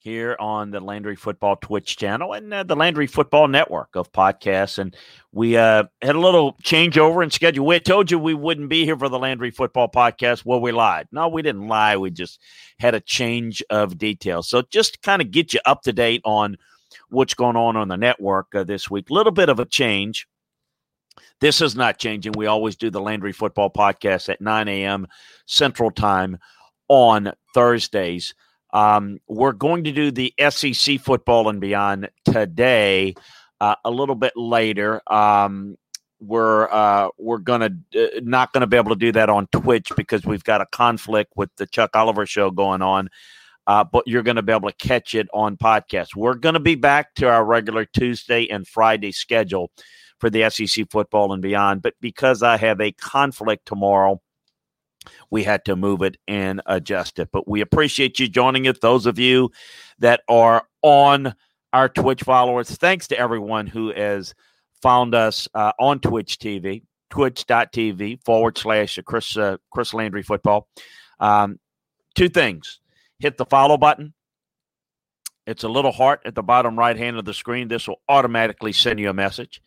here on the Landry Football Twitch channel and uh, the Landry Football Network of podcasts. And we uh, had a little changeover in schedule. We told you we wouldn't be here for the Landry Football Podcast. Well, we lied. No, we didn't lie. We just had a change of details. So just kind of get you up to date on what's going on on the network uh, this week. A little bit of a change. This is not changing. We always do the Landry Football Podcast at 9 a.m. Central Time on Thursdays. Um, we're going to do the SEC football and beyond today, uh, a little bit later. Um, we're uh, we're gonna uh, not gonna be able to do that on Twitch because we've got a conflict with the Chuck Oliver show going on. Uh, but you're going to be able to catch it on podcast. We're going to be back to our regular Tuesday and Friday schedule for the SEC football and beyond. But because I have a conflict tomorrow, we had to move it and adjust it. But we appreciate you joining us. Those of you that are on our Twitch followers, thanks to everyone who has found us uh, on Twitch TV, twitch.tv forward slash Chris, uh, Chris Landry football. Um, two things hit the follow button. It's a little heart at the bottom right hand of the screen. This will automatically send you a message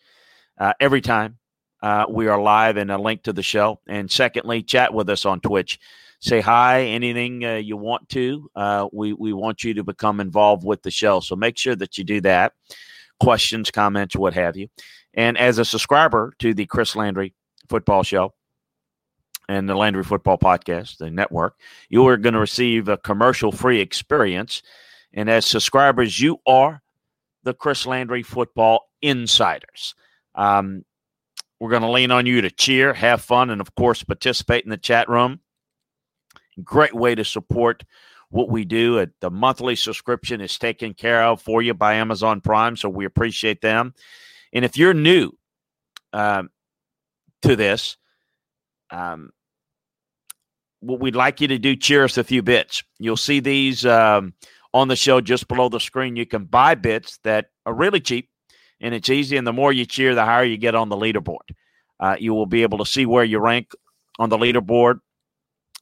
uh, every time uh, we are live and a link to the show. And secondly, chat with us on Twitch. Say hi, anything uh, you want to. Uh, we, we want you to become involved with the show. So make sure that you do that. Questions, comments, what have you. And as a subscriber to the Chris Landry Football Show and the Landry Football Podcast, the network, you are going to receive a commercial free experience. And as subscribers, you are the Chris Landry Football Insiders. Um, we're going to lean on you to cheer, have fun, and of course, participate in the chat room. Great way to support what we do. The monthly subscription is taken care of for you by Amazon Prime, so we appreciate them. And if you're new um, to this, um, what we'd like you to do, cheer us a few bits. You'll see these um, on the show just below the screen. You can buy bits that are really cheap and it's easy. And the more you cheer, the higher you get on the leaderboard. Uh, you will be able to see where you rank on the leaderboard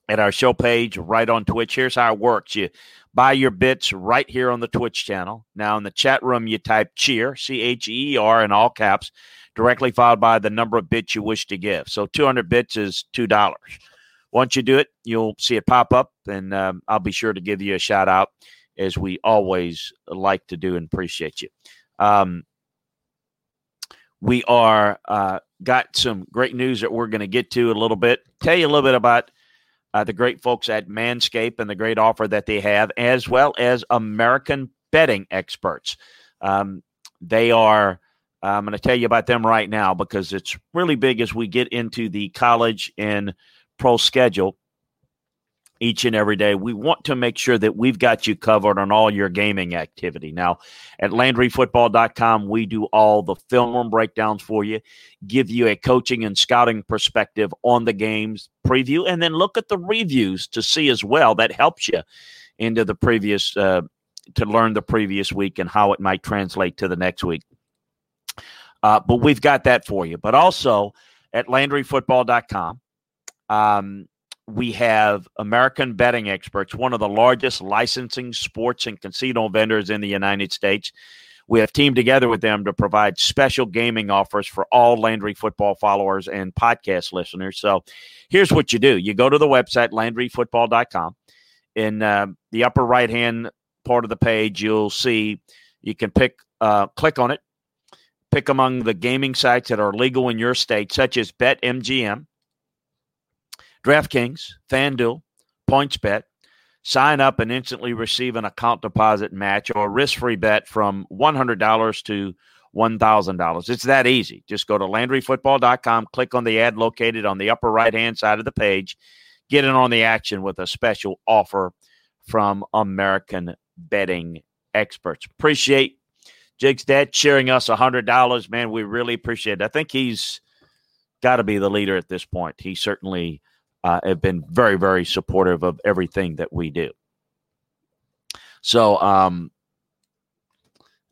at our show page right on Twitch. Here's how it works you buy your bits right here on the Twitch channel. Now, in the chat room, you type cheer, C H E R, in all caps, directly followed by the number of bits you wish to give. So 200 bits is $2. Once you do it, you'll see it pop up, and um, I'll be sure to give you a shout out as we always like to do and appreciate you. Um, we are uh, got some great news that we're going to get to a little bit. Tell you a little bit about uh, the great folks at Manscaped and the great offer that they have, as well as American betting experts. Um, they are. I'm going to tell you about them right now because it's really big as we get into the college and pro schedule each and every day. We want to make sure that we've got you covered on all your gaming activity. Now, at LandryFootball.com, we do all the film room breakdowns for you, give you a coaching and scouting perspective on the games preview, and then look at the reviews to see as well. That helps you into the previous, uh, to learn the previous week and how it might translate to the next week. Uh, but we've got that for you. But also at LandryFootball.com, um, we have American Betting Experts, one of the largest licensing sports and casino vendors in the United States. we have teamed together with them to provide special gaming offers for all Landry football followers and podcast listeners. So here's what you do you go to the website, landryfootball.com. In uh, the upper right hand part of the page, you'll see you can pick, uh, click on it, pick among the gaming sites that are legal in your state, such as BetMGM, DraftKings, FanDuel, PointsBet. Sign up and instantly receive an account deposit match or a risk free bet from $100 to $1,000. It's that easy. Just go to LandryFootball.com, click on the ad located on the upper right hand side of the page, get in on the action with a special offer from American betting experts. Appreciate Jake's dad sharing us $100. Man, we really appreciate it. I think he's got to be the leader at this point. He certainly uh, have been very, very supportive of everything that we do. So, um,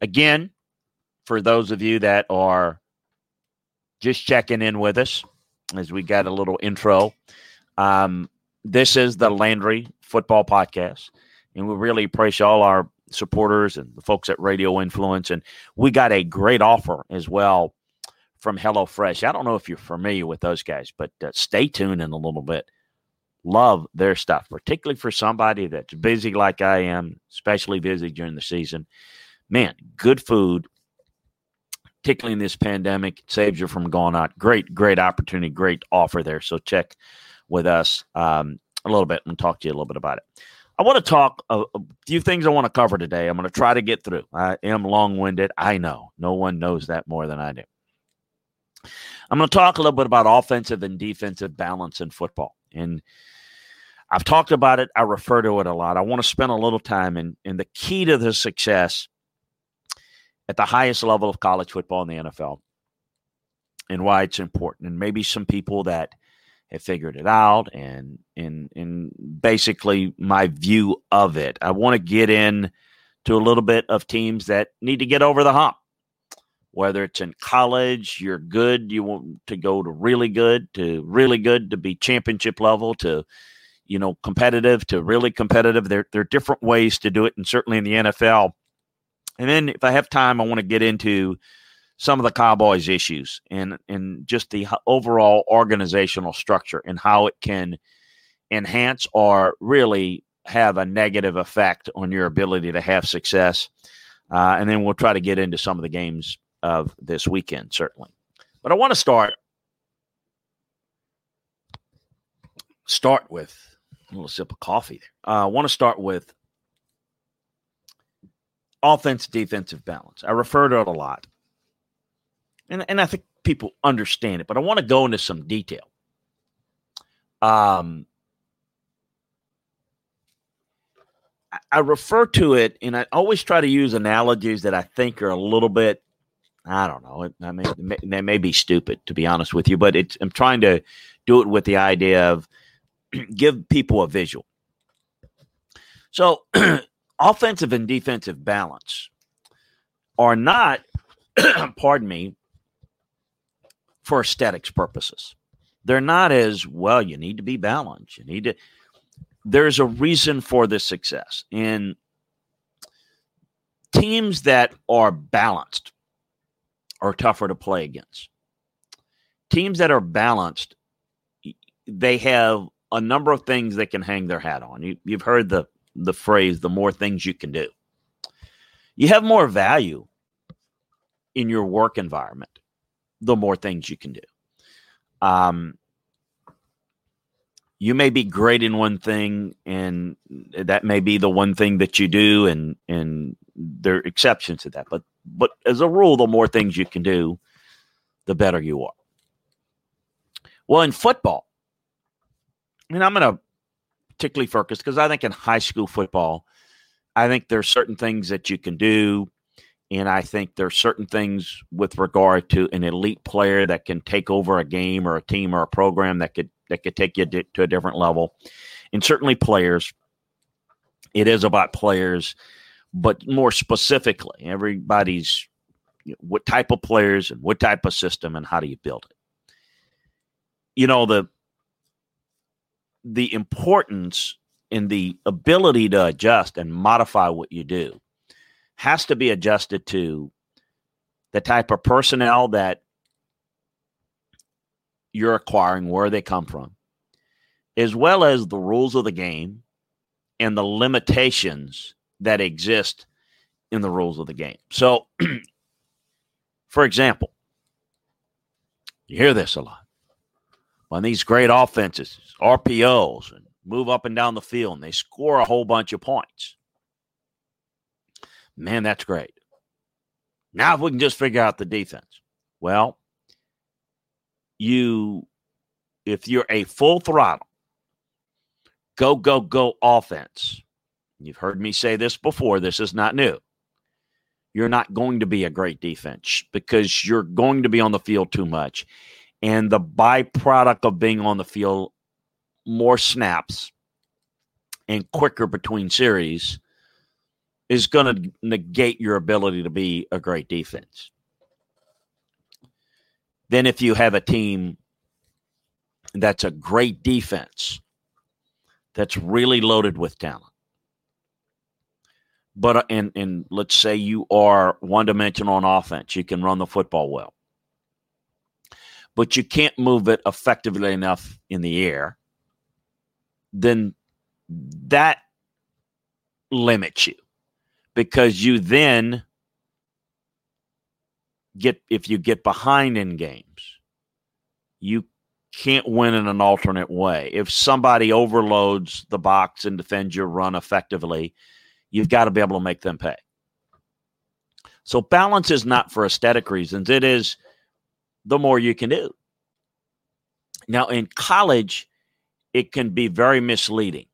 again, for those of you that are just checking in with us, as we got a little intro, um, this is the Landry Football Podcast, and we really appreciate all our supporters and the folks at Radio Influence. And we got a great offer as well from HelloFresh. I don't know if you're familiar with those guys, but uh, stay tuned in a little bit. Love their stuff, particularly for somebody that's busy like I am, especially busy during the season. Man, good food, particularly in this pandemic, saves you from going out. Great, great opportunity, great offer there. So check with us um, a little bit and talk to you a little bit about it. I want to talk a, a, few things I want to cover today. I'm going to try to get through. I am long winded. I know. No one knows that more than I do. I'm going to talk a little bit about offensive and defensive balance in football. And I've talked about it. I refer to it a lot. I want to spend a little time in, in the key to the success at the highest level of college football in the NFL and why it's important. And maybe some people that have figured it out and and and basically my view of it. I want to get in to a little bit of teams that need to get over the hump whether it's in college, you're good, you want to go to really good, to really good, to be championship level, to you know competitive, to really competitive. There, there are different ways to do it, and certainly in the NFL. And then, if I have time, I want to get into some of the Cowboys' issues and and just the overall organizational structure and how it can enhance or really have a negative effect on your ability to have success. Uh, and then we'll try to get into some of the games of this weekend, certainly. But I want to start start with a little sip of coffee. Uh, I want to start with offense defensive balance. I refer to it a lot, and and I think people understand it. But I want to go into some detail. Um, I refer to it, and I always try to use analogies that I think are a little bit I don't know. I mean, they may be stupid to be honest with you, but I'm trying to do it with the idea of give people a visual. So, offensive and defensive balance are not, pardon me, for aesthetics purposes. They're not as well. You need to be balanced. You need to. There's a reason for this success, and teams that are balanced are tougher to play against. Teams that are balanced, they have a number of things they can hang their hat on. You, you've heard the the phrase, "the more things you can do." You have more value in your work environment, the more things you can do. Um, you may be great in one thing, and that may be the one thing that you do, and and there are exceptions to that. But but as a rule, the more things you can do, the better you are. Well, in football, I mean, I'm going to particularly focus because I think in high school football, I think there's certain things that you can do. And I think there's certain things with regard to an elite player that can take over a game or a team or a program that could that could take you to a different level. And certainly players. It is about players but more specifically, everybody's you know, what type of players and what type of system and how do you build it. You know the the importance in the ability to adjust and modify what you do has to be adjusted to the type of personnel that you're acquiring, where they come from, as well as the rules of the game and the limitations that exist in the rules of the game. So, for example, you hear this a lot. When these great offenses, RPOs, and move up and down the field and they score a whole bunch of points. Man, that's great. Now, if we can just figure out the defense, well, you, if you're a full throttle, go, go, go offense, you've heard me say this before, this is not new. You're not going to be a great defense because you're going to be on the field too much. And the byproduct of being on the field more snaps and quicker between series is going to negate your ability to be a great defense. Then, if you have a team that's a great defense, that's really loaded with talent, but uh, and and let's say you are one dimensional on offense, you can run the football well, but you can't move it effectively enough in the air then that limits you. Because you then get if you get behind in games you can't win in an alternate way. If somebody overloads the box and defends your run effectively you've got to be able to make them pay so balance is not for aesthetic reasons it is the more you can do now in college it can be very misleading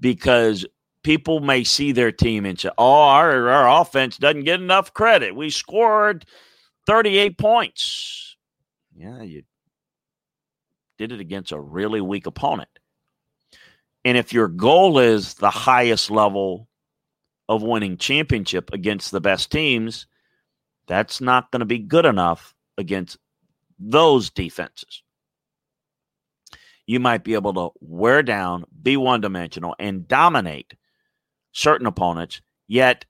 because people may see their team and say, "Oh, our, our offense doesn't get enough credit. We scored 38 points." Yeah, you did it against a really weak opponent. And if your goal is the highest level of winning championship against the best teams, that's not going to be good enough against those defenses you might be able to wear down, be one dimensional, and dominate certain opponents, yet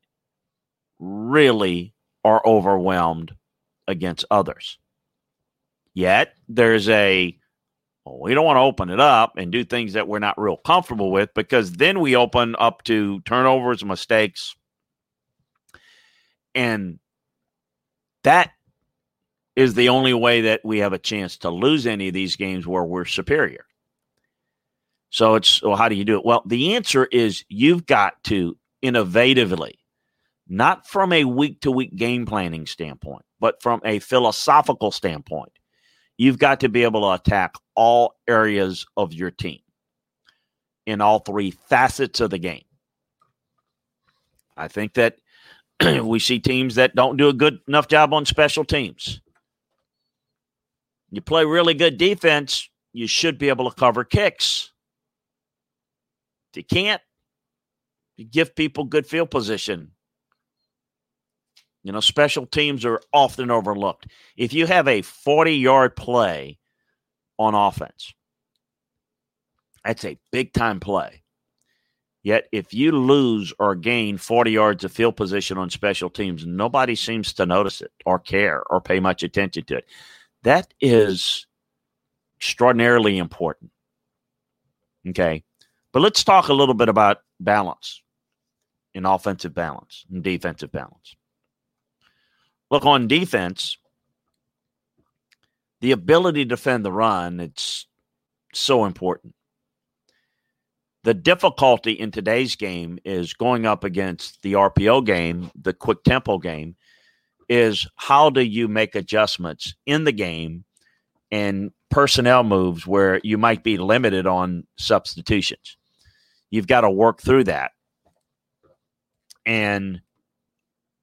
really are overwhelmed against others. Yet there's a, well, we don't want to open it up and do things that we're not real comfortable with because then we open up to turnovers, mistakes, and that is the only way that we have a chance to lose any of these games where we're superior. So it's, well, how do you do it? Well, the answer is you've got to innovatively, not from a week to week game planning standpoint, but from a philosophical standpoint, you've got to be able to attack all areas of your team in all three facets of the game. I think that we see teams that don't do a good enough job on special teams. You play really good defense, you should be able to cover kicks. If you can't, you give people good field position. You know, special teams are often overlooked. If you have a 40 yard play on offense, that's a big time play. Yet, if you lose or gain 40 yards of field position on special teams, nobody seems to notice it or care or pay much attention to it. That is extraordinarily important. Okay. But let's talk a little bit about balance in offensive balance and defensive balance. Look, on defense, the ability to defend the run, it's so important. The difficulty in today's game is going up against the RPO game, the quick tempo game, is how do you make adjustments in the game and personnel moves where you might be limited on substitutions. You've got to work through that. And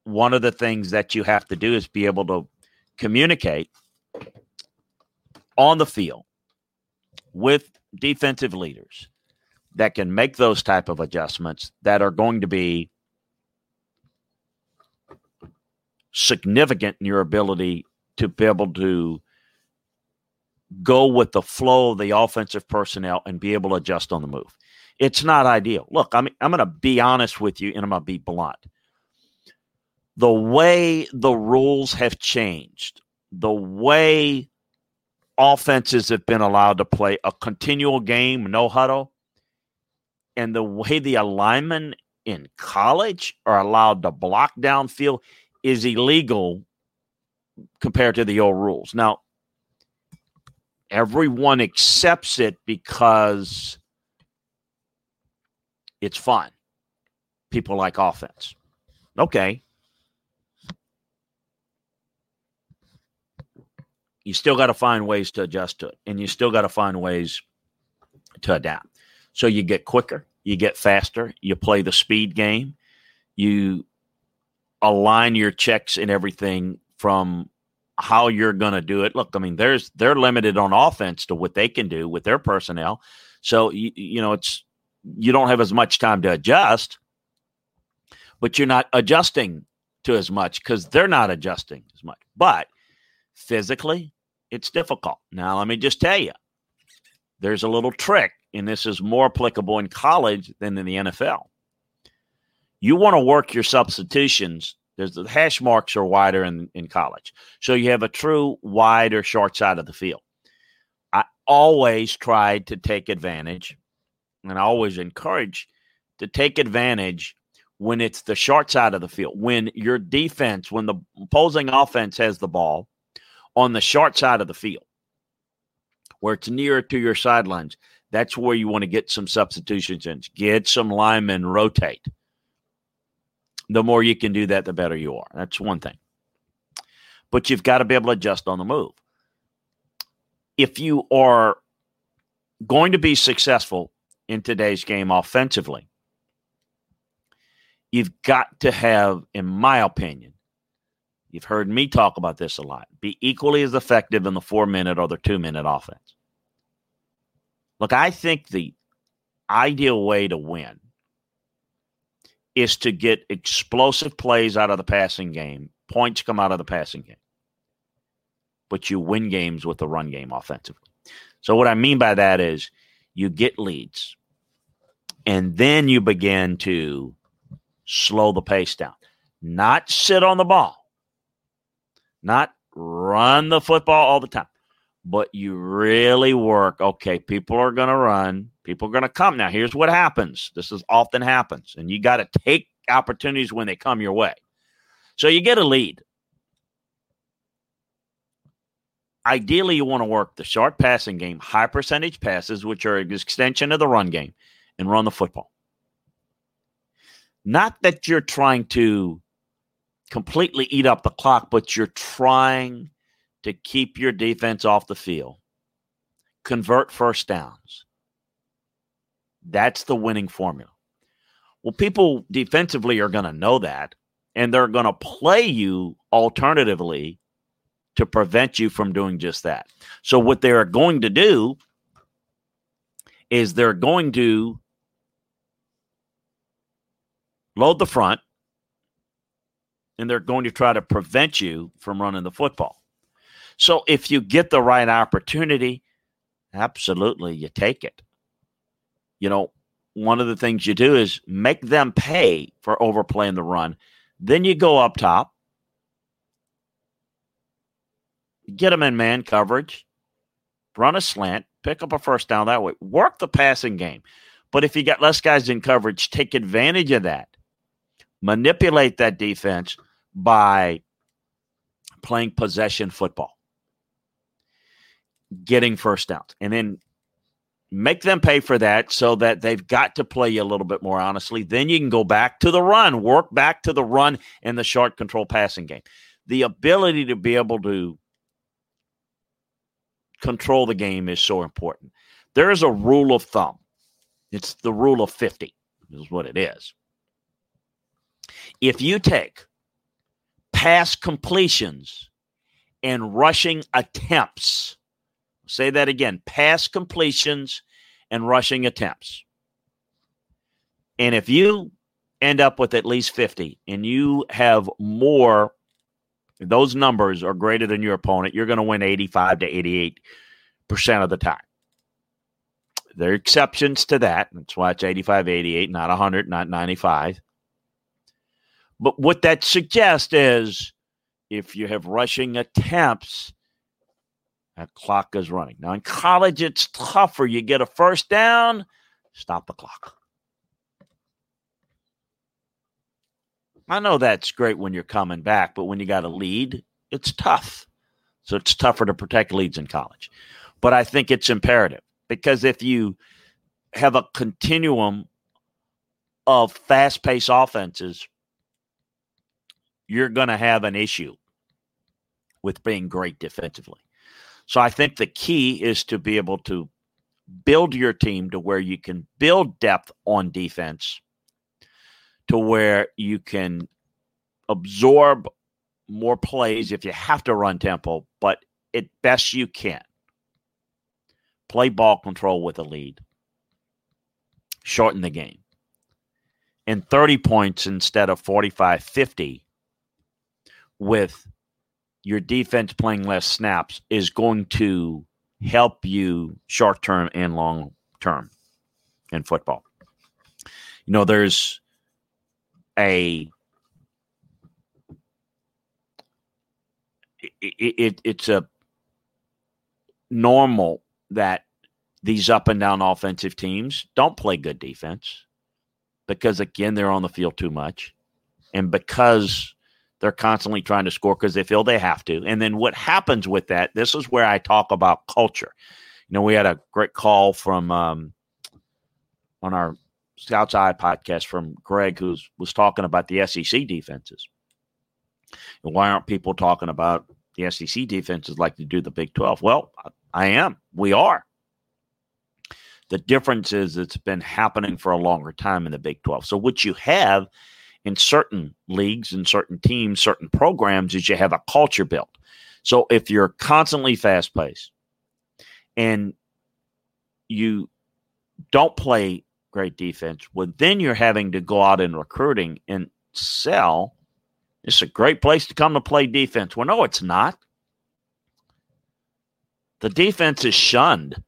one of the things that you have to do is be able to communicate on the field with defensive leaders that can make those type of adjustments that are going to be significant in your ability to be able to go with the flow of the offensive personnel and be able to adjust on the move. It's not ideal. Look, I'm I'm going to be honest with you, and I'm going to be blunt. The way the rules have changed, the way offenses have been allowed to play a continual game, no huddle, and the way the alignment in college are allowed to block downfield is illegal compared to the old rules. Now, everyone accepts it because it's fun. People like offense. Okay. You still got to find ways to adjust to it, and you still got to find ways to adapt. So you get quicker, you get faster, you play the speed game, you align your checks and everything from how you're going to do it. Look, I mean, there's they're limited on offense to what they can do with their personnel. So you, you know, it's you don't have as much time to adjust, but you're not adjusting to as much because they're not adjusting as much. But physically, it's difficult. Now, let me just tell you, there's a little trick, and this is more applicable in college than in the NFL. You want to work your substitutions. There's the hash marks are wider in, in college. So you have a true wide or short side of the field. I always tried to take advantage, and I always encourage to take advantage when it's the short side of the field, when your defense, when the opposing offense has the ball on the short side of the field, where it's nearer to your sidelines. That's where you want to get some substitutions in. Get some linemen rotate. The more you can do that, the better you are. That's one thing. But you've got to be able to adjust on the move. If you are going to be successful in today's game offensively, you've got to have, in my opinion, you've heard me talk about this a lot, be equally as effective in the four minute or the two minute offense. Look, I think the ideal way to win is to get explosive plays out of the passing game, points come out of the passing game. But you win games with the run game offensively. So, what I mean by that is you get leads, and then you begin to slow the pace down, not sit on the ball, not run the football all the time, but you really work. Okay, people are going to run, people are going to come. Now, here's what happens this is often happens, and you got to take opportunities when they come your way. So you get a lead. Ideally, you want to work the short passing game, high percentage passes, which are an extension of the run game, and run the football. Not that you're trying to completely eat up the clock, but you're trying to keep your defense off the field, convert first downs. That's the winning formula. Well, people defensively are going to know that, and they're going to play you alternatively to prevent you from doing just that. So, what they're going to do is they're going to load the front, and they're going to try to prevent you from running the football. So, if you get the right opportunity, absolutely you take it. You know, one of the things you do is make them pay for overplaying the run. Then you go up top, get them in man coverage, run a slant, pick up a first down that way, work the passing game. But if you got less guys in coverage, take advantage of that. Manipulate that defense by playing possession football, getting first downs, and then make them pay for that so that they've got to play you a little bit more honestly. Then you can go back to the run, work back to the run and the short control passing game. The ability to be able to control the game is so important. There is a rule of thumb. It's the rule of 50, is what it is. If you take pass completions and rushing attempts, say that again pass completions and rushing attempts. And if you end up with at least 50 and you have more, those numbers are greater than your opponent, you're going to win 85 to 88% of the time. there are exceptions to that. That's why it's 85 88, not 100, not 95. But what that suggests is if you have rushing attempts, that clock is running. Now, in college, it's tougher. You get a first down, stop the clock. I know that's great when you're coming back, but when you got a lead, it's tough. So it's tougher to protect leads in college. But I think it's imperative because if you have a continuum of fast paced offenses, you're going to have an issue with being great defensively. So I think the key is to be able to build your team to where you can build depth on defense to where you can absorb more plays if you have to run tempo, but at best you can. Play ball control with a lead. Shorten the game. And 30 points instead of 45 50 with your defense playing less snaps is going to help you short term and long term in football. You know, there's a it, it, it's a normal that these up and down offensive teams don't play good defense because again they're on the field too much and because they're constantly trying to score because they feel they have to. And then what happens with that, this is where I talk about culture. You know, we had a great call from um, on our Scouts Eye podcast from Greg, who was talking about the SEC defenses. And why aren't people talking about the SEC defenses like to do the Big 12? Well, I am. We are. The difference is it's been happening for a longer time in the Big 12. So what you have – in certain leagues and certain teams, certain programs, is you have a culture built. So if you're constantly fast paced and you don't play great defense, well, then you're having to go out in recruiting and sell. It's a great place to come to play defense. Well, no, it's not. The defense is shunned.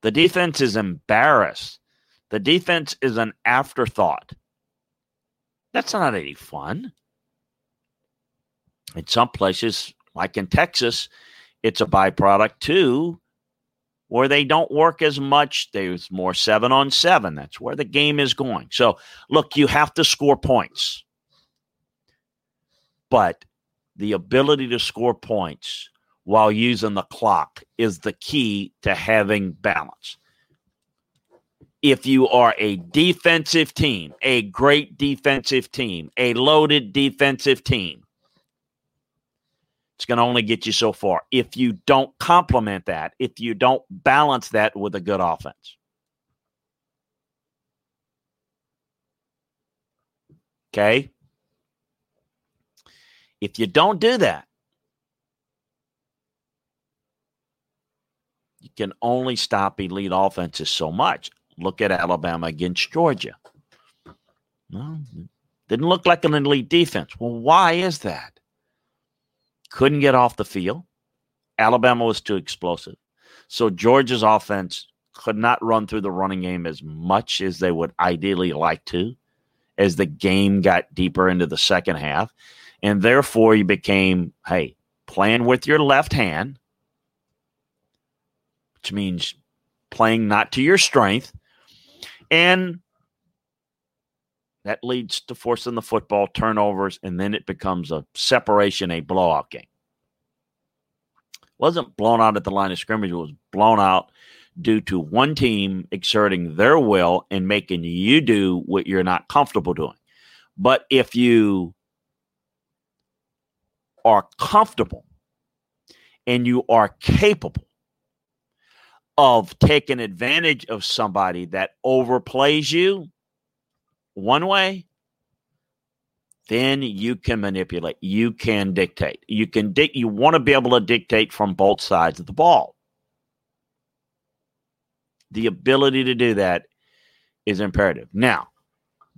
The defense is embarrassed. The defense is an afterthought. That's not any fun. In some places, like in Texas, it's a byproduct too, where they don't work as much. There's more seven on seven. That's where the game is going. So, look, you have to score points. But the ability to score points while using the clock is the key to having balance if you are a defensive team, a great defensive team, a loaded defensive team, it's going to only get you so far if you don't complement that, if you don't balance that with a good offense. Okay? If you don't do that, you can only stop elite offenses so much. Look at Alabama against Georgia. Well, didn't look like an elite defense. Well, why is that? Couldn't get off the field. Alabama was too explosive. So Georgia's offense could not run through the running game as much as they would ideally like to as the game got deeper into the second half. And therefore, you became, hey, playing with your left hand, which means playing not to your strength, and that leads to forcing the football, turnovers, and then it becomes a separation, a blowout game. Wasn't blown out at the line of scrimmage, it was blown out due to one team exerting their will and making you do what you're not comfortable doing. But if you are comfortable and you are capable of taking advantage of somebody that overplays you one way, then you can manipulate. You can dictate. You can dic- you want to be able to dictate from both sides of the ball. The ability to do that is imperative. Now,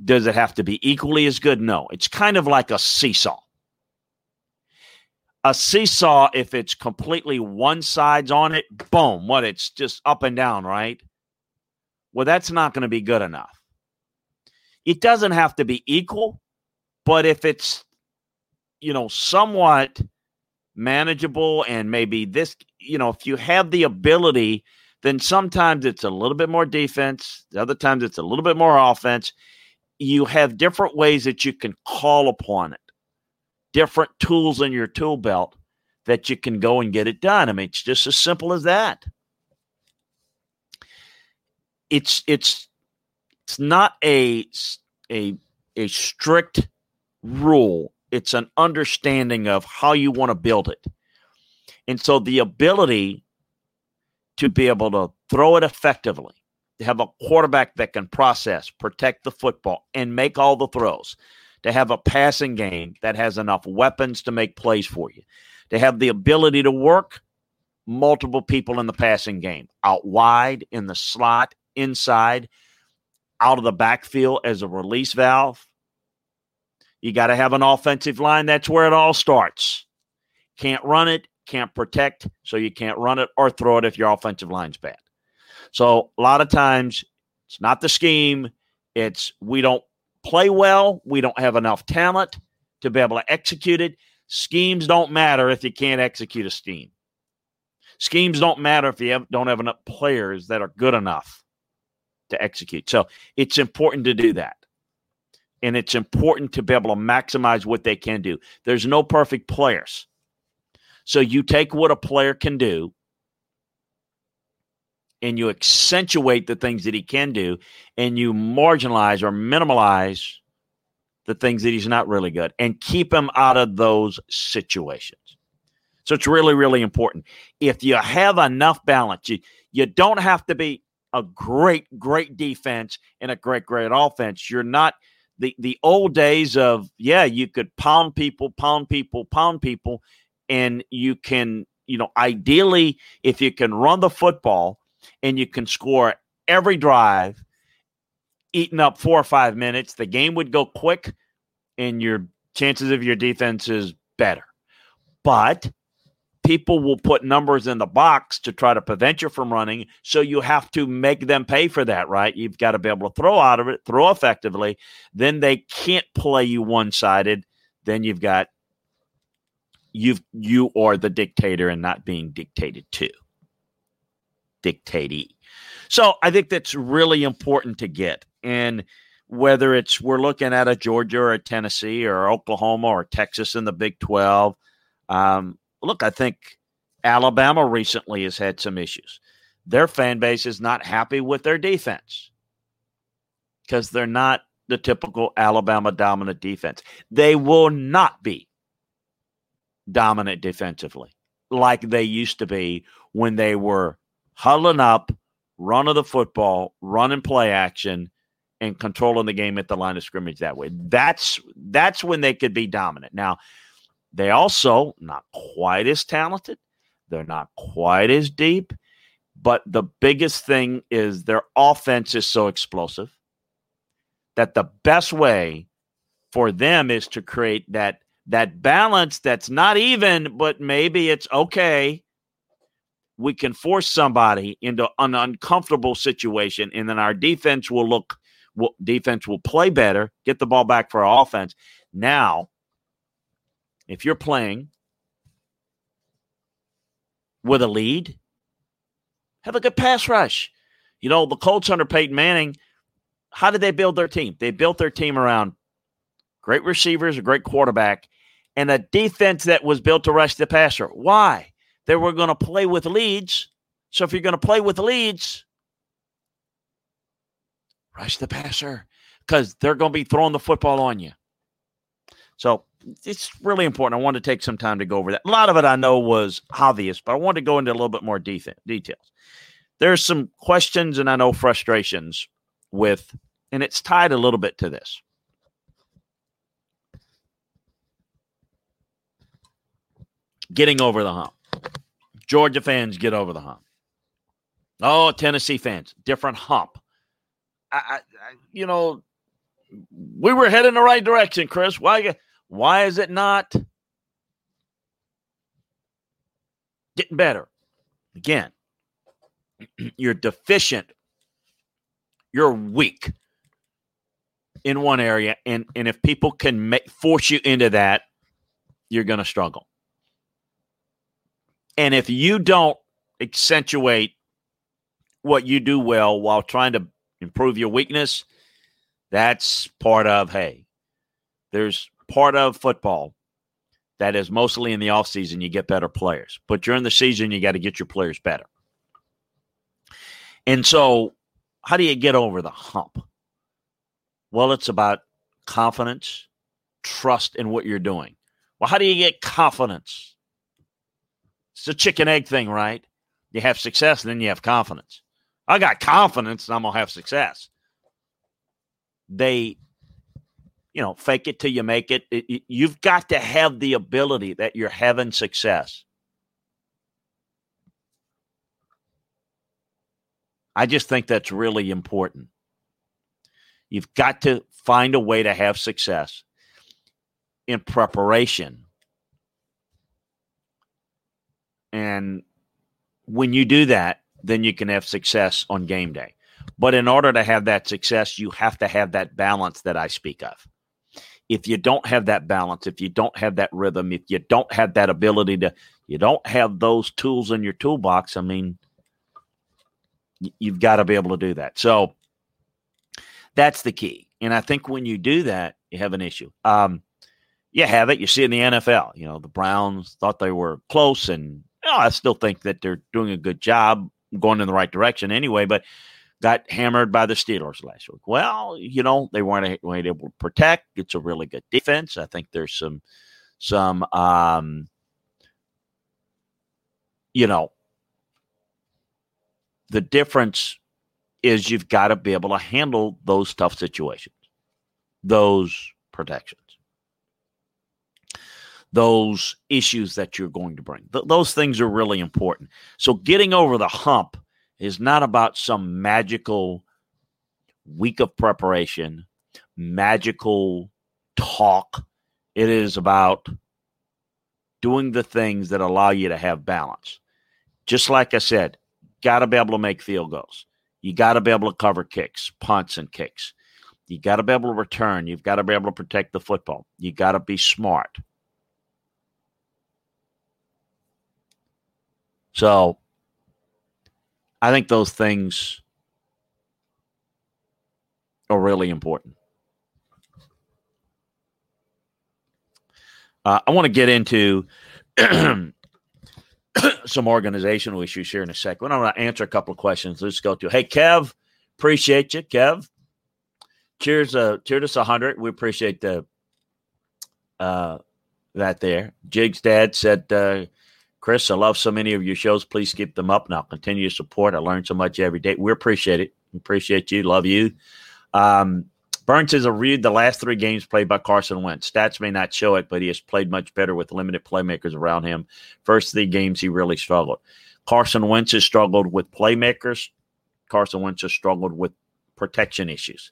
does it have to be equally as good? No. It's kind of like a seesaw a seesaw, if it's completely one side's on it, boom, what it's just up and down, right? Well, that's not going to be good enough. It doesn't have to be equal, but if it's, you know, somewhat manageable and maybe this, you know, if you have the ability, then sometimes it's a little bit more defense, the other times it's a little bit more offense. You have different ways that you can call upon it, different tools in your tool belt that you can go and get it done. I mean, it's just as simple as that. It's it's it's not a a a strict rule. It's an understanding of how you want to build it. And so the ability to be able to throw it effectively, to have a quarterback that can process, protect the football, and make all the throws, to have a passing game that has enough weapons to make plays for you, to have the ability to work multiple people in the passing game, out wide, in the slot, inside, out of the backfield as a release valve. You got to have an offensive line. That's where it all starts. Can't run it, can't protect, so you can't run it or throw it if your offensive line's bad. So a lot of times it's not the scheme, it's we don't play well, we don't have enough talent to be able to execute it. Schemes don't matter if you can't execute a scheme. Schemes don't matter if you have, don't have enough players that are good enough to execute. So it's important to do that. And it's important to be able to maximize what they can do. There's no perfect players. So you take what a player can do and you accentuate the things that he can do and you marginalize or minimize the things that he's not really good and keep him out of those situations. So it's really, really important. If you have enough balance, you, you don't have to be a great, great defense and a great, great offense. You're not the the old days of yeah, you could pound people, pound people, pound people, and you can, you know, ideally, if you can run the football and you can score every drive, eating up four or five minutes, the game would go quick, and your chances of your defense is better. But people will put numbers in the box to try to prevent you from running. So you have to make them pay for that, right? You've got to be able to throw out of it, throw effectively. Then they can't play you one sided. Then you've got you've you are the dictator and not being dictated to. Dictatee. So I think that's really important to get. And whether it's we're looking at a Georgia or a Tennessee or Oklahoma or Texas in the Big 12, um, look, I think Alabama recently has had some issues. Their fan base is not happy with their defense because they're not the typical Alabama dominant defense. They will not be dominant defensively like they used to be when they were huddling up, running the football, running play action, and controlling the game at the line of scrimmage that way. That's that's when they could be dominant. Now, they also not quite as talented. They're not quite as deep. But the biggest thing is their offense is so explosive that the best way for them is to create that that balance that's not even, but maybe it's okay. We can force somebody into an uncomfortable situation, and then our defense will look will, defense will play better, get the ball back for our offense. Now if you're playing with a lead, have a good pass rush. You know, the Colts under Peyton Manning, how did they build their team? They built their team around great receivers, a great quarterback, and a defense that was built to rush the passer. Why? They were going to play with leads. So if you're going to play with leads, rush the passer because they're going to be throwing the football on you. So it's really important. I wanted to take some time to go over that. A lot of it I know was obvious, but I wanted to go into a little bit more de- details. There's some questions and I know frustrations with, and it's tied a little bit to this. Getting over the hump. Georgia fans get over the hump. Oh, Tennessee fans, different hump. I, I, you know, we were heading the right direction, Chris. Why? Why is it not getting better? Again, you're deficient you're weak in one area, and and if people can make, force you into that, you're going to struggle. And if you don't accentuate what you do well while trying to improve your weakness, that's part of hey. There's part of football that is mostly in the offseason you get better players. But during the season you got to get your players better. And so how do you get over the hump? Well, it's about confidence, trust in what you're doing. Well, how do you get confidence? It's a chicken egg thing, right? You have success, and then you have confidence. I got confidence, and I'm gonna have success. They, you know, fake it till you make it. it, it you've got to have the ability that you're having success. I just think that's really important. You've got to find a way to have success in preparation. And when you do that, then you can have success on game day. But in order to have that success, you have to have that balance that I speak of. If you don't have that balance, if you don't have that rhythm, if you don't have that ability to, you don't have those tools in your toolbox, I mean, you've got to be able to do that. So that's the key. And I think when you do that, you have an issue. Um, you have it. You see it in the NFL. You know, the Browns thought they were close, and you know, I still think that they're doing a good job going in the right direction anyway, but got hammered by the Steelers last week. Well, you know, they weren't, weren't able to protect. It's a really good defense. I think there's some, some, um, you know, the difference is you've got to be able to handle those tough situations, those protections, those issues that you're going to bring. Th- those things are really important. So, getting over the hump is not about some magical week of preparation, magical talk. It is about doing the things that allow you to have balance. Just like I said, got to be able to make field goals. You got to be able to cover kicks, punts, and kicks. You got to be able to return. You've got to be able to protect the football. You got to be smart. So I think those things are really important. Uh, I want to get into some organizational issues here in a second. I'm going to answer a couple of questions. Let's go to Hey Kev, appreciate you, Kev. Cheers, uh, cheers us a hundred. We appreciate the uh that there. Jig's dad said, uh, Chris, I love so many of your shows. Please keep them up and I'll continue to support. I learn so much every day. We appreciate it. Appreciate you. Love you. Um, Burns has reviewed the last three games played by Carson Wentz. Stats may not show it, but he has played much better with limited playmakers around him. First three games, he really struggled. Carson Wentz has struggled with playmakers. Carson Wentz has struggled with protection issues.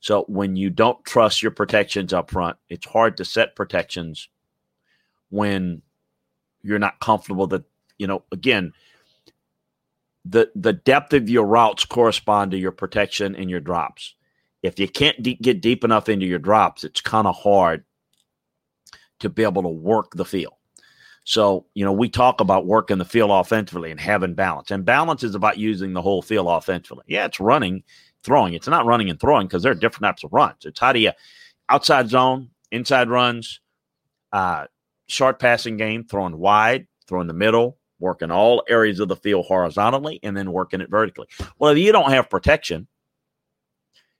So when you don't trust your protections up front, it's hard to set protections when you're not comfortable that, you know, again, the the depth of your routes correspond to your protection and your drops if you can't de- get deep enough into your drops, it's kind of hard to be able to work the field. So, you know, we talk about working the field offensively and having balance. And balance is about using the whole field offensively. Yeah, it's running, throwing. It's not running and throwing because there are different types of runs. It's how do you outside zone, inside runs, uh, short passing game, throwing wide, throwing the middle, working all areas of the field horizontally, and then working it vertically. Well, if you don't have protection,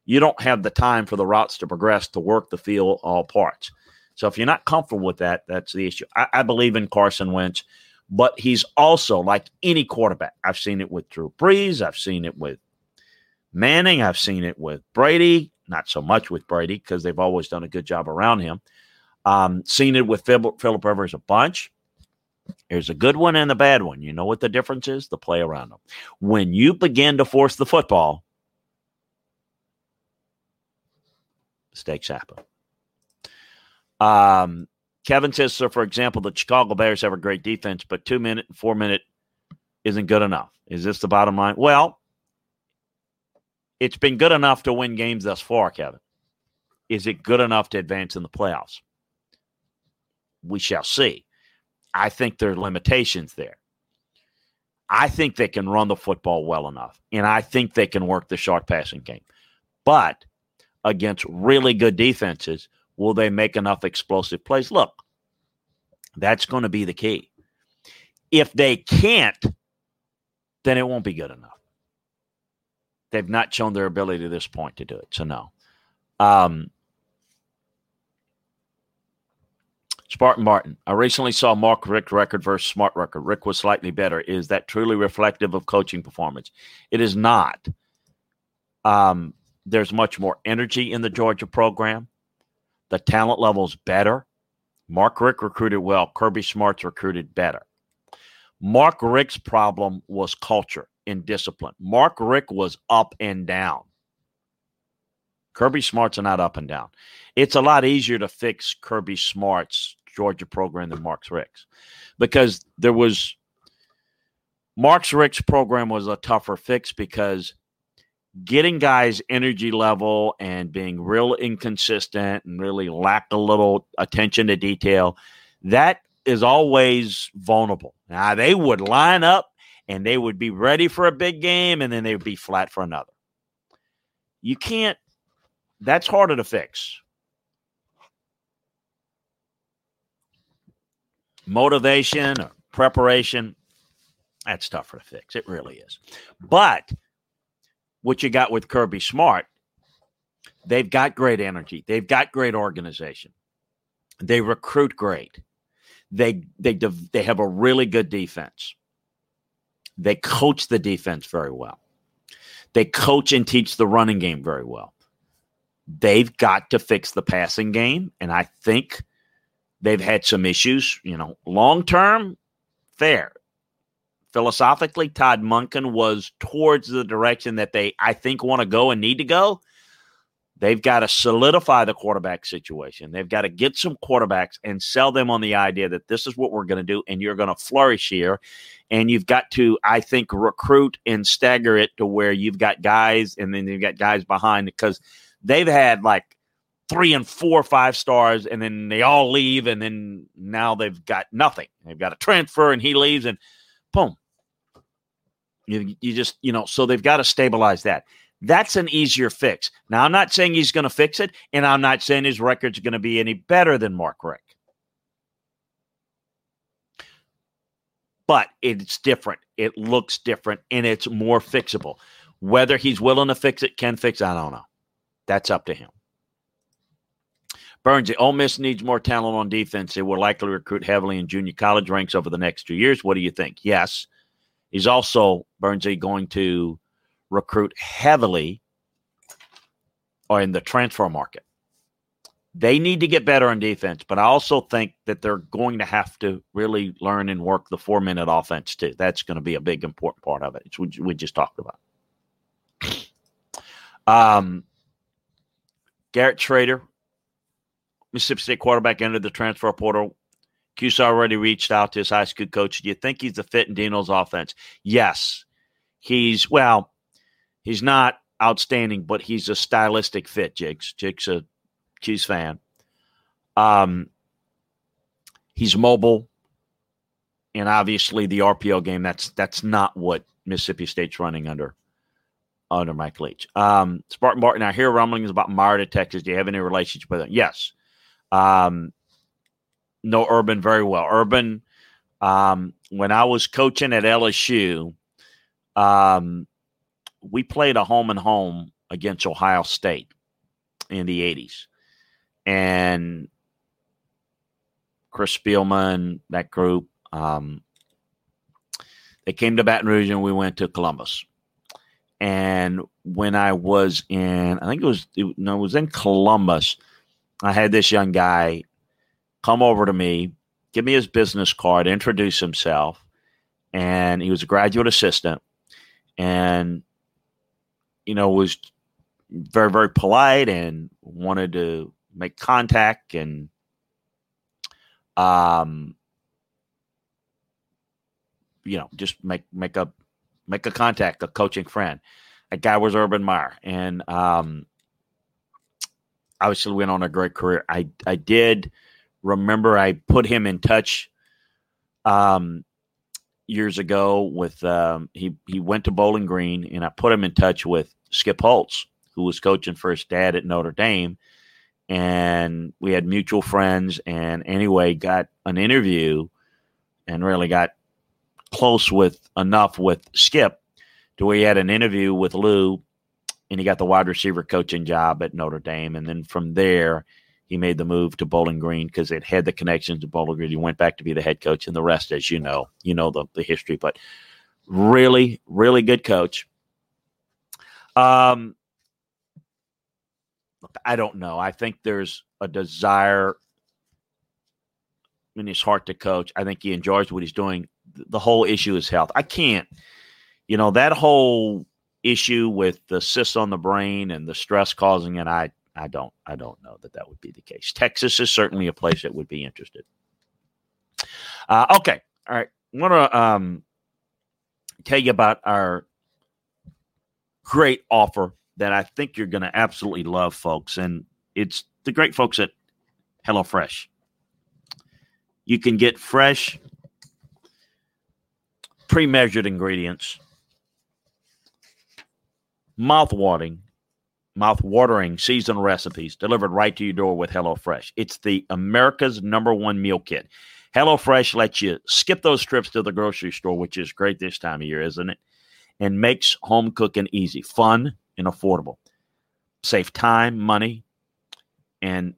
you don't have the time for the routes to progress to work the field all parts. So if you're not comfortable with that, that's the issue. I, I believe in Carson Wentz, but he's also like any quarterback. I've seen it with Drew Brees. I've seen it with Manning. I've seen it with Brady. Not so much with Brady because they've always done a good job around him. Um, seen it with Philip, Rivers a bunch. There's a good one and a bad one. You know what the difference is? The play around them. When you begin to force the football, mistakes happen. Um, Kevin says, so for example, the Chicago Bears have a great defense, but two minute, and four minute isn't good enough. Is this the bottom line? Well, It's been good enough to win games thus far, Kevin. Is it good enough to advance in the playoffs? We shall see. I think there are limitations there. I think they can run the football well enough, and I think they can work the short passing game. But against really good defenses, will they make enough explosive plays? Look, that's going to be the key. If they can't, then it won't be good enough. They've not shown their ability to this point to do it. So, no. Um, Spartan Barton. I recently saw Mark Richt record versus Smart record. Richt was slightly better. Is that truly reflective of coaching performance? It is not. Um, there's much more energy in the Georgia program. The talent level is better. Mark Richt recruited well. Kirby Smart's recruited better. Mark Richt's problem was culture and discipline. Mark Richt was up and down. Kirby Smart's are not up and down. It's a lot easier to fix Kirby Smart's Georgia program than Mark's Richt's because there was Mark's Richt's program was a tougher fix because getting guys energy level and being real inconsistent and really lack a little attention to detail that is always vulnerable. Now they would line up and they would be ready for a big game and then they would be flat for another. You can't that's harder to fix motivation or preparation that's tougher to fix it really is but what you got with Kirby Smart, they've got great energy. They've got great organization. They recruit great. They they they have a really good defense. They coach the defense very well. They coach and teach the running game very well. They've got to fix the passing game, and I think they've had some issues. You know, long term, fair philosophically, Todd Monken was towards the direction that they, I think, want to go and need to go. They've got to solidify the quarterback situation. They've got to get some quarterbacks and sell them on the idea that this is what we're going to do and you're going to flourish here. And you've got to, I think, recruit and stagger it to where you've got guys and then you've got guys behind because they've had like three and four five stars and then they all leave and then now they've got nothing. They've got a transfer and he leaves and – boom. You, you just, you know, so they've got to stabilize that. That's an easier fix. Now, I'm not saying he's going to fix it, and I'm not saying his record's going to be any better than Mark Richt. But it's different. It looks different, and it's more fixable. Whether he's willing to fix it, can fix, I don't know. That's up to him. Burns, Ole Miss needs more talent on defense. They will likely recruit heavily in junior college ranks over the next two years. What do you think? Yes. He's also, Burnsy, going to recruit heavily or in the transfer market. They need to get better on defense, but I also think that they're going to have to really learn and work the four minute offense too. That's going to be a big important part of it. What we just talked about. Um, Garrett Shrader, Mississippi State quarterback entered the transfer portal. Cuse already reached out to his high school coach. Do you think he's a fit in Dino's offense? Yes. He's, well, he's not outstanding, but he's a stylistic fit, Jigs. Jigs a Cuse fan. Um, he's mobile, and obviously the RPO game. That's that's not what Mississippi State's running under under Mike Leach. Um, Spartan Barton. I hear rumblings about Meyer to Texas. Do you have any relationship with him? Yes. Um, know Urban very well. Urban, um, when I was coaching at LSU, um, we played a home and home against Ohio State in the 80s. And Chris Spielman, that group, um, they came to Baton Rouge and we went to Columbus. And when I was in, I think it was, it, no, it was in Columbus. I had this young guy come over to me, give me his business card, introduce himself, and he was a graduate assistant, and you know was very very polite and wanted to make contact and um you know just make make a make a contact a coaching friend. That guy was Urban Meyer, and um, obviously went on a great career. I I did remember I put him in touch um, years ago with um, he he went to Bowling Green, and I put him in touch with Skip Holtz, who was coaching for his dad at Notre Dame, and we had mutual friends. And anyway, got an interview, and really got close with enough with Skip to where he had an interview with Lou, and he got the wide receiver coaching job at Notre Dame, and then from there he made the move to Bowling Green because it had the connections to Bowling Green. He went back to be the head coach, and the rest, as you know, you know the, the history. But really, really good coach. Um, I don't know. I think there's a desire in his heart to coach. I think he enjoys what he's doing. The whole issue is health. I can't, you know, that whole issue with the cysts on the brain and the stress causing it. I I don't I don't know that that would be the case. Texas is certainly a place that would be interested. Uh, okay, all right. I want to um, tell you about our great offer that I think you're going to absolutely love, folks, and it's the great folks at HelloFresh. You can get fresh, pre-measured ingredients, mouth-watering mouth-watering seasonal recipes delivered right to your door with HelloFresh. It's the America's number one meal kit. HelloFresh lets you skip those trips to the grocery store, which is great this time of year, isn't it? And makes home cooking easy, fun, and affordable. Save time, money, and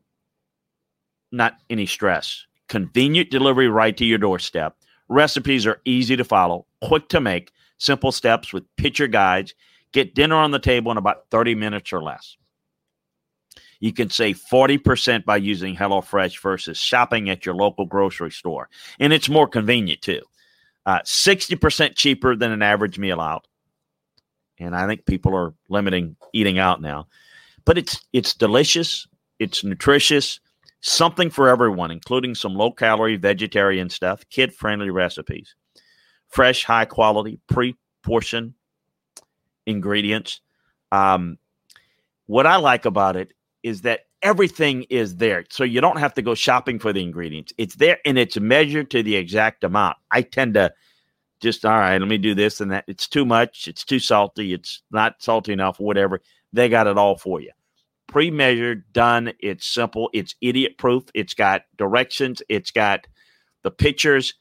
not any stress. Convenient delivery right to your doorstep. Recipes are easy to follow, quick to make, simple steps with picture guides Get dinner on the table in about 30 minutes or less. You can save 40% by using HelloFresh versus shopping at your local grocery store. And it's more convenient too. Uh, 60% cheaper than an average meal out. And I think people are limiting eating out now. But it's it's delicious, it's nutritious, something for everyone, including some low calorie vegetarian stuff, kid friendly recipes, fresh, high quality, pre portioned ingredients. Um, what I like about it is that everything is there. So you don't have to go shopping for the ingredients. It's there and it's measured to the exact amount. I tend to just, all right, let me do this and that. It's too much. It's too salty. It's not salty enough, whatever. They got it all for you. Pre measured, done. It's simple. It's idiot proof. It's got directions. It's got the pictures.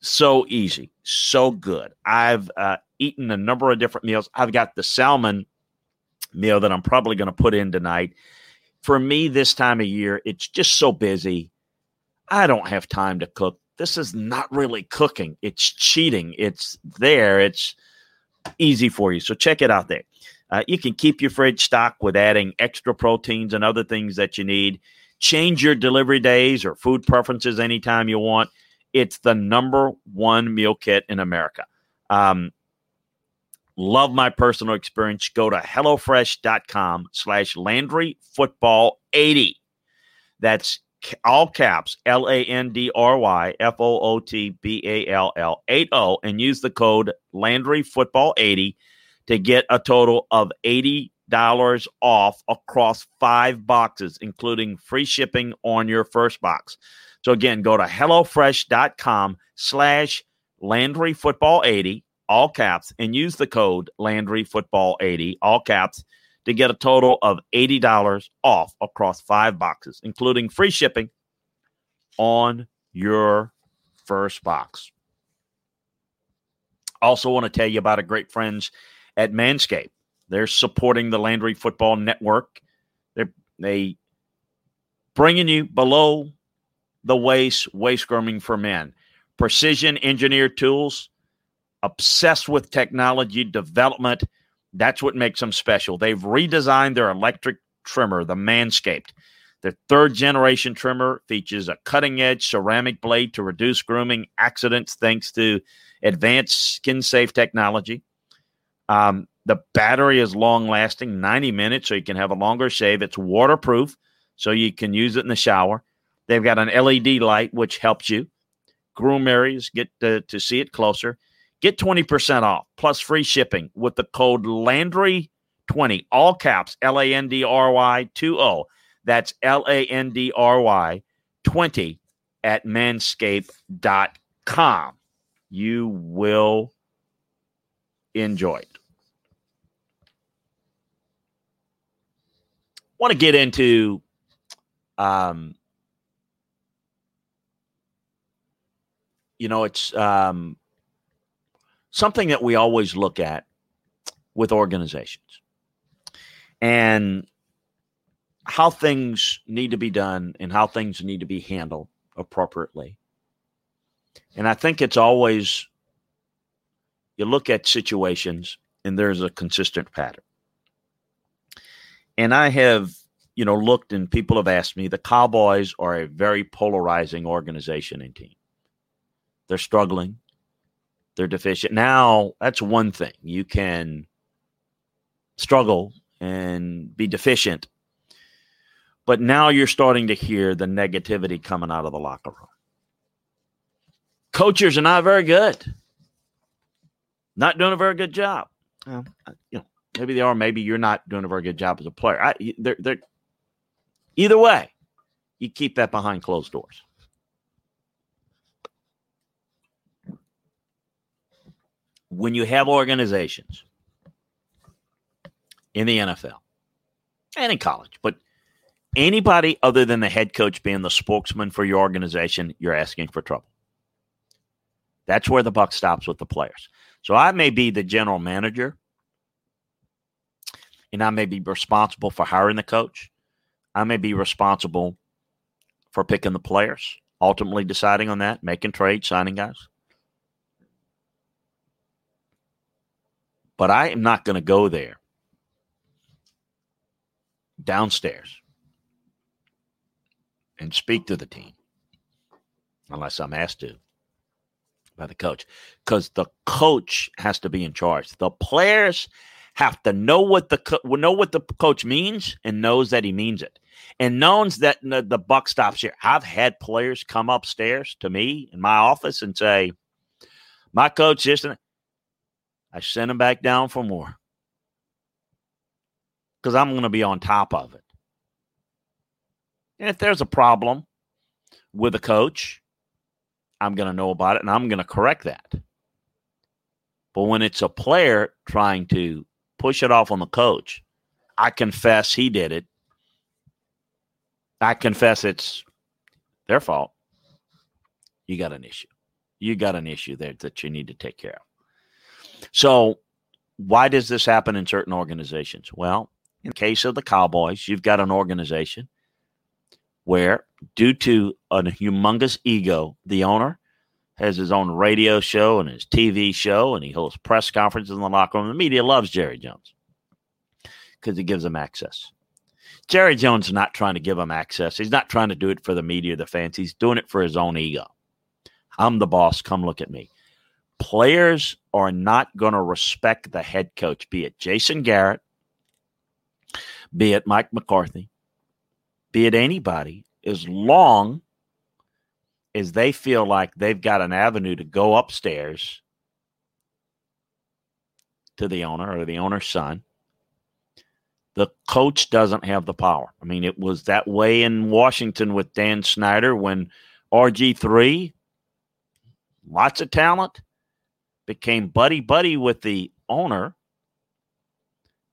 So easy. So good. I've uh, eaten a number of different meals. I've got the salmon meal that I'm probably going to put in tonight. For me, this time of year, it's just so busy. I don't have time to cook. This is not really cooking, it's cheating. It's there, it's easy for you. So check it out there. Uh, you can keep your fridge stocked with adding extra proteins and other things that you need. Change your delivery days or food preferences anytime you want. It's the number one meal kit in America. Um, Love my personal experience. Go to HelloFresh.com slash Landry Football 80. That's all caps L A N D R Y F O O T B A L L 80 and use the code Landry Football 80 to get a total of $80 off across five boxes, including free shipping on your first box. So again, go to HelloFresh.com slash Landry Football 80 all caps, and use the code Landry Football 80, all caps, to get a total of $80 off across five boxes, including free shipping on your first box. Also, want to tell you about our great friends at Manscaped. They're supporting the Landry Football Network. They're they bringing you below the waist waist grooming for men, precision engineered tools obsessed with technology development. That's what makes them special. They've redesigned their electric trimmer, the Manscaped. Their third generation trimmer features a cutting edge ceramic blade to reduce grooming accidents thanks to advanced skin safe technology. Um, the battery is long lasting, 90 minutes, so you can have a longer shave. It's waterproof, so you can use it in the shower. They've got an LED light, which helps you groom areas, get to, to see it closer Get 20% off plus free shipping with the code Landry20, all caps, L A N D R Y 20. That's L A N D R Y 20 at manscaped.com. You will enjoy it. Want to get into um, you know, it's um, something that we always look at with organizations and how things need to be done and how things need to be handled appropriately. And I think it's always, you look at situations and there's a consistent pattern. And I have, you know, looked and people have asked me the Cowboys are a very polarizing organization and team. They're struggling. They're deficient. Now, that's one thing. You can struggle and be deficient. But now you're starting to hear the negativity coming out of the locker room. Coaches are not very good. Not doing a very good job. Well, uh, you know, maybe they are. Maybe you're not doing a very good job as a player. I, they're, they're, either way, you keep that behind closed doors. when you have organizations in the NFL and in college, but anybody other than the head coach being the spokesman for your organization, you're asking for trouble. That's where the buck stops with the players. So I may be the general manager and I may be responsible for hiring the coach. I may be responsible for picking the players, ultimately deciding on that, making trades, signing guys. But I am not going to go there downstairs and speak to the team unless I'm asked to by the coach because the coach has to be in charge. The players have to know what the co- know what the coach means and knows that he means it and knows that the, the buck stops here. I've had players come upstairs to me in my office and say, "My coach isn't." I send him back down for more because I'm going to be on top of it. And if there's a problem with a coach, I'm going to know about it and I'm going to correct that. But when it's a player trying to push it off on the coach, I confess he did it. I confess it's their fault. You got an issue. You got an issue there that you need to take care of. So, why does this happen in certain organizations? Well, in the case of the Cowboys, you've got an organization where, due to a humongous ego, the owner has his own radio show and his TV show, and he hosts press conferences in the locker room. The media loves Jerry Jones because he gives them access. Jerry Jones is not trying to give them access. He's not trying to do it for the media, the fans. He's doing it for his own ego. I'm the boss. Come look at me players are not going to respect the head coach, be it Jason Garrett, be it Mike McCarthy, be it anybody, as long as they feel like they've got an avenue to go upstairs to the owner or the owner's son. The coach doesn't have the power. I mean, it was that way in Washington with Dan Snyder when RG3, lots of talent, became buddy buddy with the owner.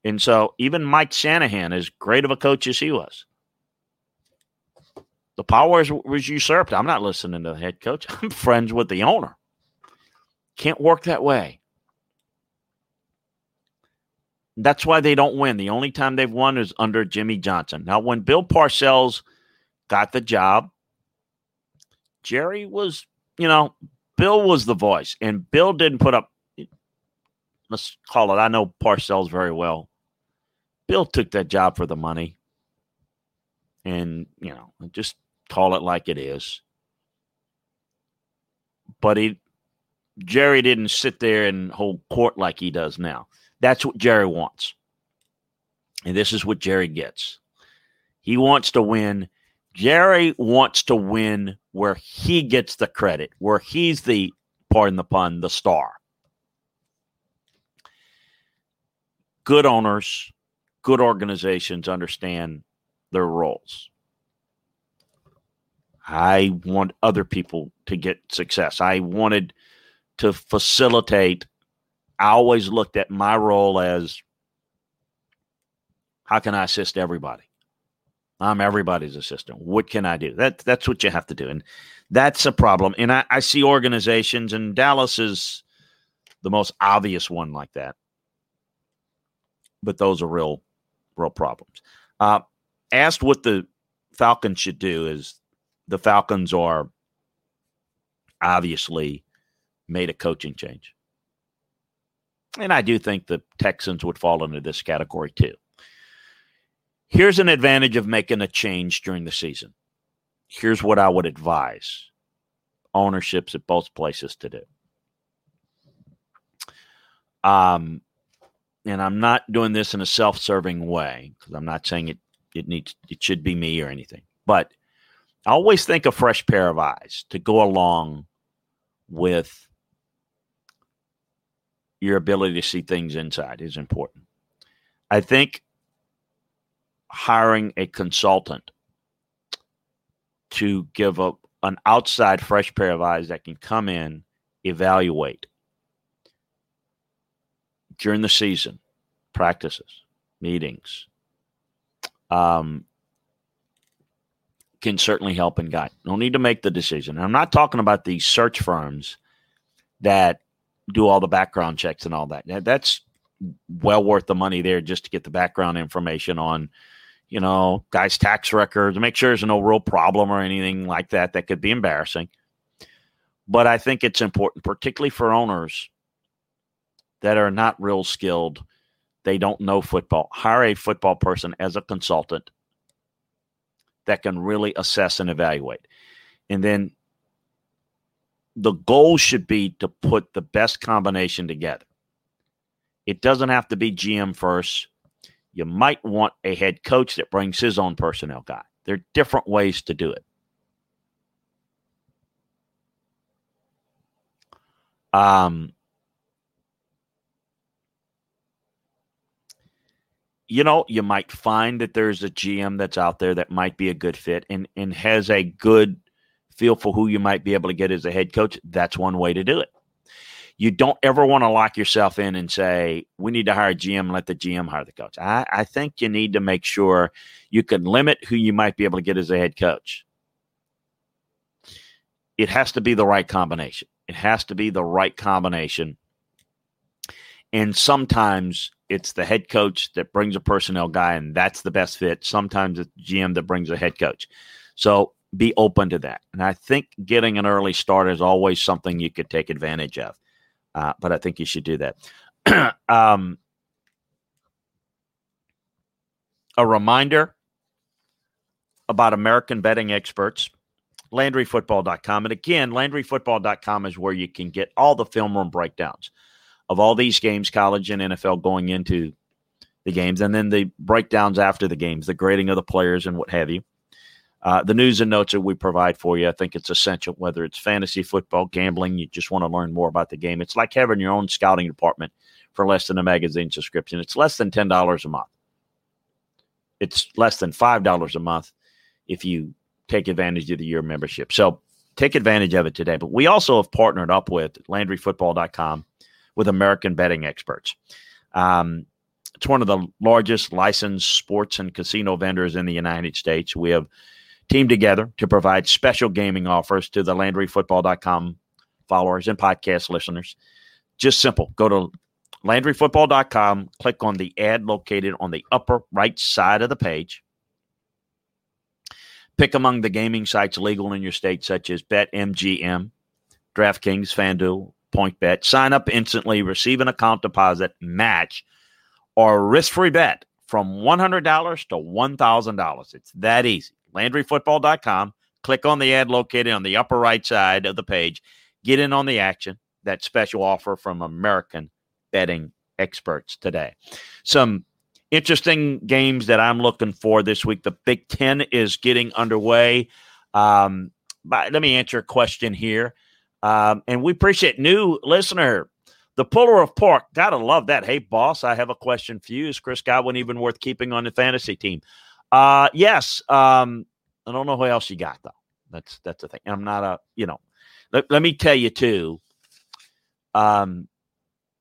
And so even Mike Shanahan, as great of a coach as he was, the power was usurped. I'm not listening to the head coach. I'm friends with the owner. Can't work that way. That's why they don't win. The only time they've won is under Jimmy Johnson. Now, when Bill Parcells got the job, Jerry was, you know, Bill was the voice, and Bill didn't put up. Let's call it. I know Parcells very well. Bill took that job for the money, and you know, just call it like it is. But he, Jerry didn't sit there and hold court like he does now. That's what Jerry wants. And this is what Jerry gets. He wants to win. Jerry wants to win where he gets the credit, where he's the, pardon the pun, the star. Good owners, good organizations understand their roles. I want other people to get success. I wanted to facilitate. I always looked at my role as how can I assist everybody? I'm everybody's assistant. What can I do? That that's what you have to do, and that's a problem. And I, I see organizations, and Dallas is the most obvious one like that. But those are real, real problems. Uh, asked what the Falcons should do is the Falcons are obviously made a coaching change. And I do think the Texans would fall into this category too. Here's an advantage of making a change during the season. Here's what I would advise ownerships at both places to do. Um, and I'm not doing this in a self-serving way because I'm not saying it it needs it should be me or anything. But I always think a fresh pair of eyes to go along with your ability to see things inside is important. I think hiring a consultant to give up an outside fresh pair of eyes that can come in, evaluate during the season, practices, meetings, um, can certainly help and guide. No need to make the decision. I'm not talking about these search firms that do all the background checks and all that. That's well worth the money there just to get the background information on, you know, guys' tax records, make sure there's no real problem or anything like that that could be embarrassing. But I think it's important, particularly for owners that are not real skilled. They don't know football. Hire a football person as a consultant that can really assess and evaluate. And then the goal should be to put the best combination together. It doesn't have to be GM first. You might want a head coach that brings his own personnel guy. There are different ways to do it. Um, you know, you might find that there's a GM that's out there that might be a good fit and, and has a good feel for who you might be able to get as a head coach. That's one way to do it. You don't ever want to lock yourself in and say, we need to hire a GM, let the GM hire the coach. I, I think you need to make sure you can limit who you might be able to get as a head coach. It has to be the right combination. It has to be the right combination. And sometimes it's the head coach that brings a personnel guy, and that's the best fit. Sometimes it's GM that brings a head coach. So be open to that. And I think getting an early start is always something you could take advantage of. Uh, but I think you should do that. um, a reminder about American betting experts, LandryFootball.com. And again, LandryFootball.com is where you can get all the film room breakdowns of all these games, college and NFL, going into the games, and then the breakdowns after the games, the grading of the players and what have you. Uh, the news and notes that we provide for you, I think it's essential, whether it's fantasy football, gambling, you just want to learn more about the game. It's like having your own scouting department for less than a magazine subscription. It's less than $10 a month. It's less than $5 a month if you take advantage of the year membership. So take advantage of it today. But we also have partnered up with LandryFootball.com with American betting experts. Um, it's one of the largest licensed sports and casino vendors in the United States. We have teamed together to provide special gaming offers to the LandryFootball.com followers and podcast listeners. Just simple. Go to LandryFootball.com, click on the ad located on the upper right side of the page. Pick among the gaming sites legal in your state, such as BetMGM, DraftKings, FanDuel, point bet. Sign up instantly, receive an account deposit match or risk free bet from $100 to $1,000. It's that easy. LandryFootball.com. Click on the ad located on the upper right side of the page. Get in on the action. That special offer from American betting experts today. Some interesting games that I'm looking for this week. The Big Ten is getting underway. Um, but let me answer a question here. Um, and we appreciate new listener The puller of pork. Gotta love that. Hey, boss, I have a question for you. Is Chris Godwin even worth keeping on the fantasy team? Uh, yes. Um, I don't know who else you got though. That's that's the thing. I'm not a you know. Let, let me tell you too. Um,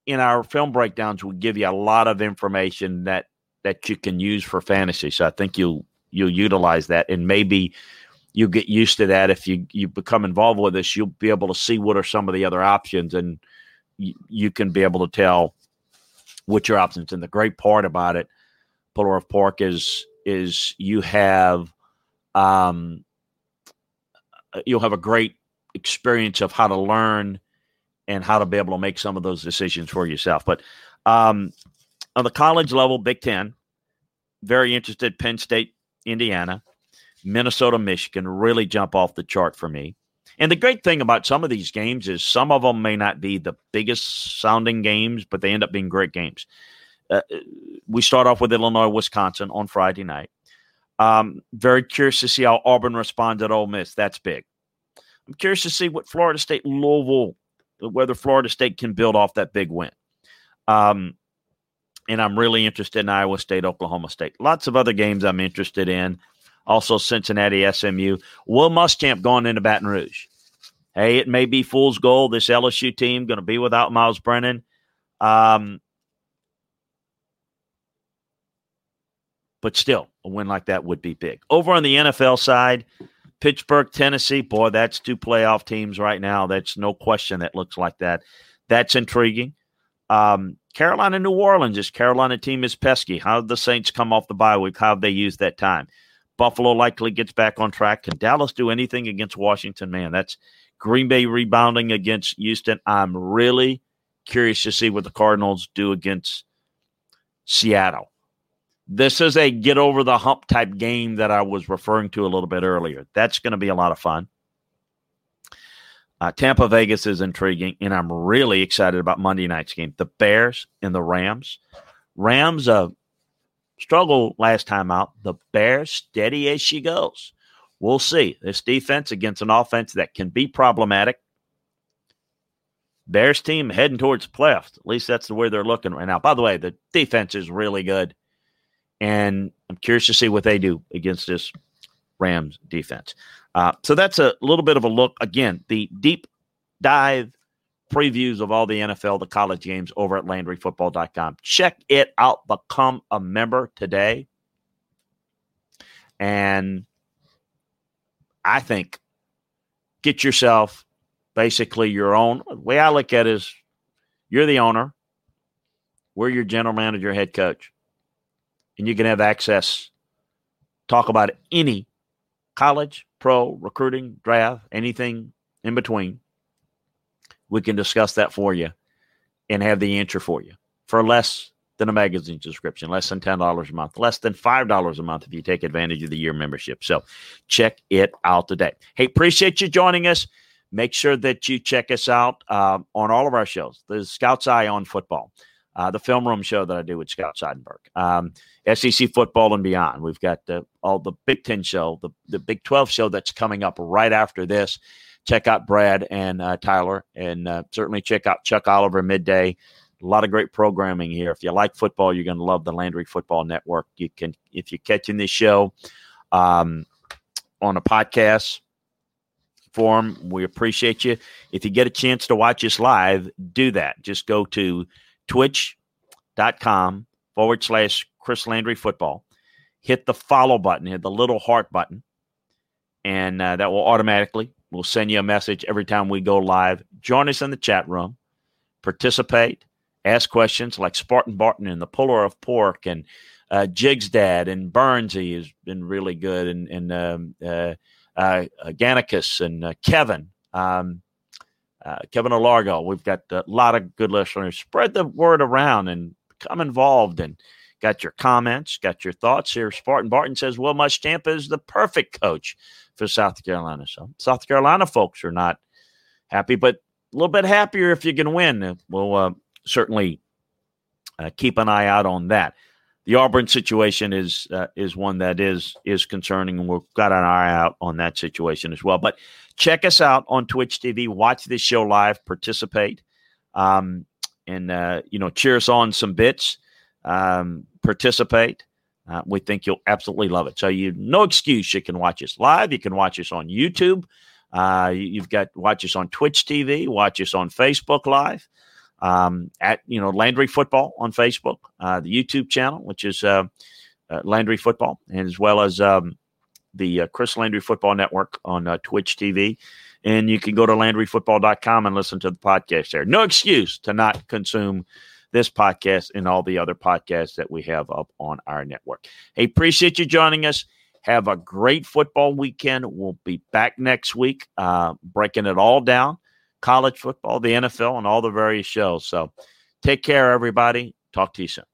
in our film breakdowns, we give you a lot of information that that you can use for fantasy. So I think you'll you'll utilize that, and maybe you get used to that. If you you become involved with this, you'll be able to see what are some of the other options, and you, you can be able to tell what your options. And the great part about it, puller of pork, is is you have um you'll have a great experience of how to learn and how to be able to make some of those decisions for yourself. But um, on the college level, Big Ten, very interested. Penn State, Indiana, Minnesota, Michigan really jump off the chart for me. And the great thing about some of these games is some of them may not be the biggest sounding games, but they end up being great games. Uh, we start off with Illinois, Wisconsin on Friday night. Um, very curious to see how Auburn responds at Ole Miss. That's big. I'm curious to see what Florida State, Louisville, whether Florida State can build off that big win. Um, and I'm really interested in Iowa State, Oklahoma State. Lots of other games I'm interested in. Also, Cincinnati, SMU. Will Muschamp going into Baton Rouge. Hey, it may be fool's gold. This LSU team going to be without Myles Brennan. Um, but still, a win like that would be big. Over on the NFL side, Pittsburgh, Tennessee, boy, that's two playoff teams right now. That's no question that looks like that. That's intriguing. Um, Carolina, New Orleans. This Carolina team is pesky. How did the Saints come off the bye week? How have they used that time? Buffalo likely gets back on track. Can Dallas do anything against Washington? Man, that's Green Bay rebounding against Houston. I'm really curious to see what the Cardinals do against Seattle. This is a get over the hump type game that I was referring to a little bit earlier. That's going to be a lot of fun. Uh, Tampa Vegas is intriguing, and I'm really excited about Monday night's game. The Bears and the Rams. Rams uh, struggled last time out. The Bears steady as she goes. We'll see. This defense against an offense that can be problematic. Bears team heading towards playoffs. At least that's the way they're looking right now. By the way, the defense is really good. And I'm curious to see what they do against this Rams defense. Uh, so that's a little bit of a look. Again, the deep dive previews of all the NFL, the college games over at LandryFootball.com. Check it out. Become a member today. And I think get yourself basically your own. The way I look at it is you're the owner, we're your general manager, head coach, and you can have access, talk about any college, pro, recruiting, draft, anything in between, we can discuss that for you and have the answer for you for less than a magazine subscription, less than $10 a month, less than $5 a month if you take advantage of the year membership. So check it out today. Hey, appreciate you joining us. Make sure that you check us out uh, on all of our shows. The Scout's Eye on Football uh, the film room show that I do with Scott Seidenberg, um, SEC football and beyond. We've got the, all the Big Ten show, the, the Big 12 show that's coming up right after this. Check out Brad and uh, Tyler, and uh, certainly check out Chuck Oliver midday. A lot of great programming here. If you like football, you're going to love the Landry Football Network. You can, if you're catching this show um, on a podcast form, we appreciate you. If you get a chance to watch us live, do that. Just go to twitch.com forward slash Chris Landry football. Hit the follow button, hit the little heart button, and uh, that will automatically will send you a message every time we go live. Join us in the chat room, participate, ask questions like Spartan Barton and the Puller of Pork and uh, Jig's dad and Burnsy has been really good and and um, uh, uh, and uh, Kevin. Um, uh, Kevin Olargo. We've got a lot of good listeners. Spread the word around and become involved and got your comments, got your thoughts here. Spartan Barton says, "Well, Will Muschamp is the perfect coach for South Carolina. So South Carolina folks are not happy, but a little bit happier if you can win. We'll uh, certainly uh, keep an eye out on that the Auburn situation is uh, is one that is is concerning, and we've got an eye out on that situation as well. But check us out on Twitch TV. Watch this show live. Participate. Um, and uh, you know cheer us on some bits, um, participate. Uh, we think you'll absolutely love it. So you no excuse. You can watch us live. You can watch us on YouTube. Uh, you've got watch us on Twitch TV. Watch us on Facebook Live. Um, at you know Landry Football on Facebook, uh, the YouTube channel, which is uh, uh, Landry Football, and as well as um, the uh, Chris Landry Football Network on Twitch TV. And you can go to LandryFootball.com and listen to the podcast there. No excuse to not consume this podcast and all the other podcasts that we have up on our network. Hey, appreciate you joining us. Have a great football weekend. We'll be back next week, uh, breaking it all down college football, the NFL, and all the various shows. So take care, everybody. Talk to you soon.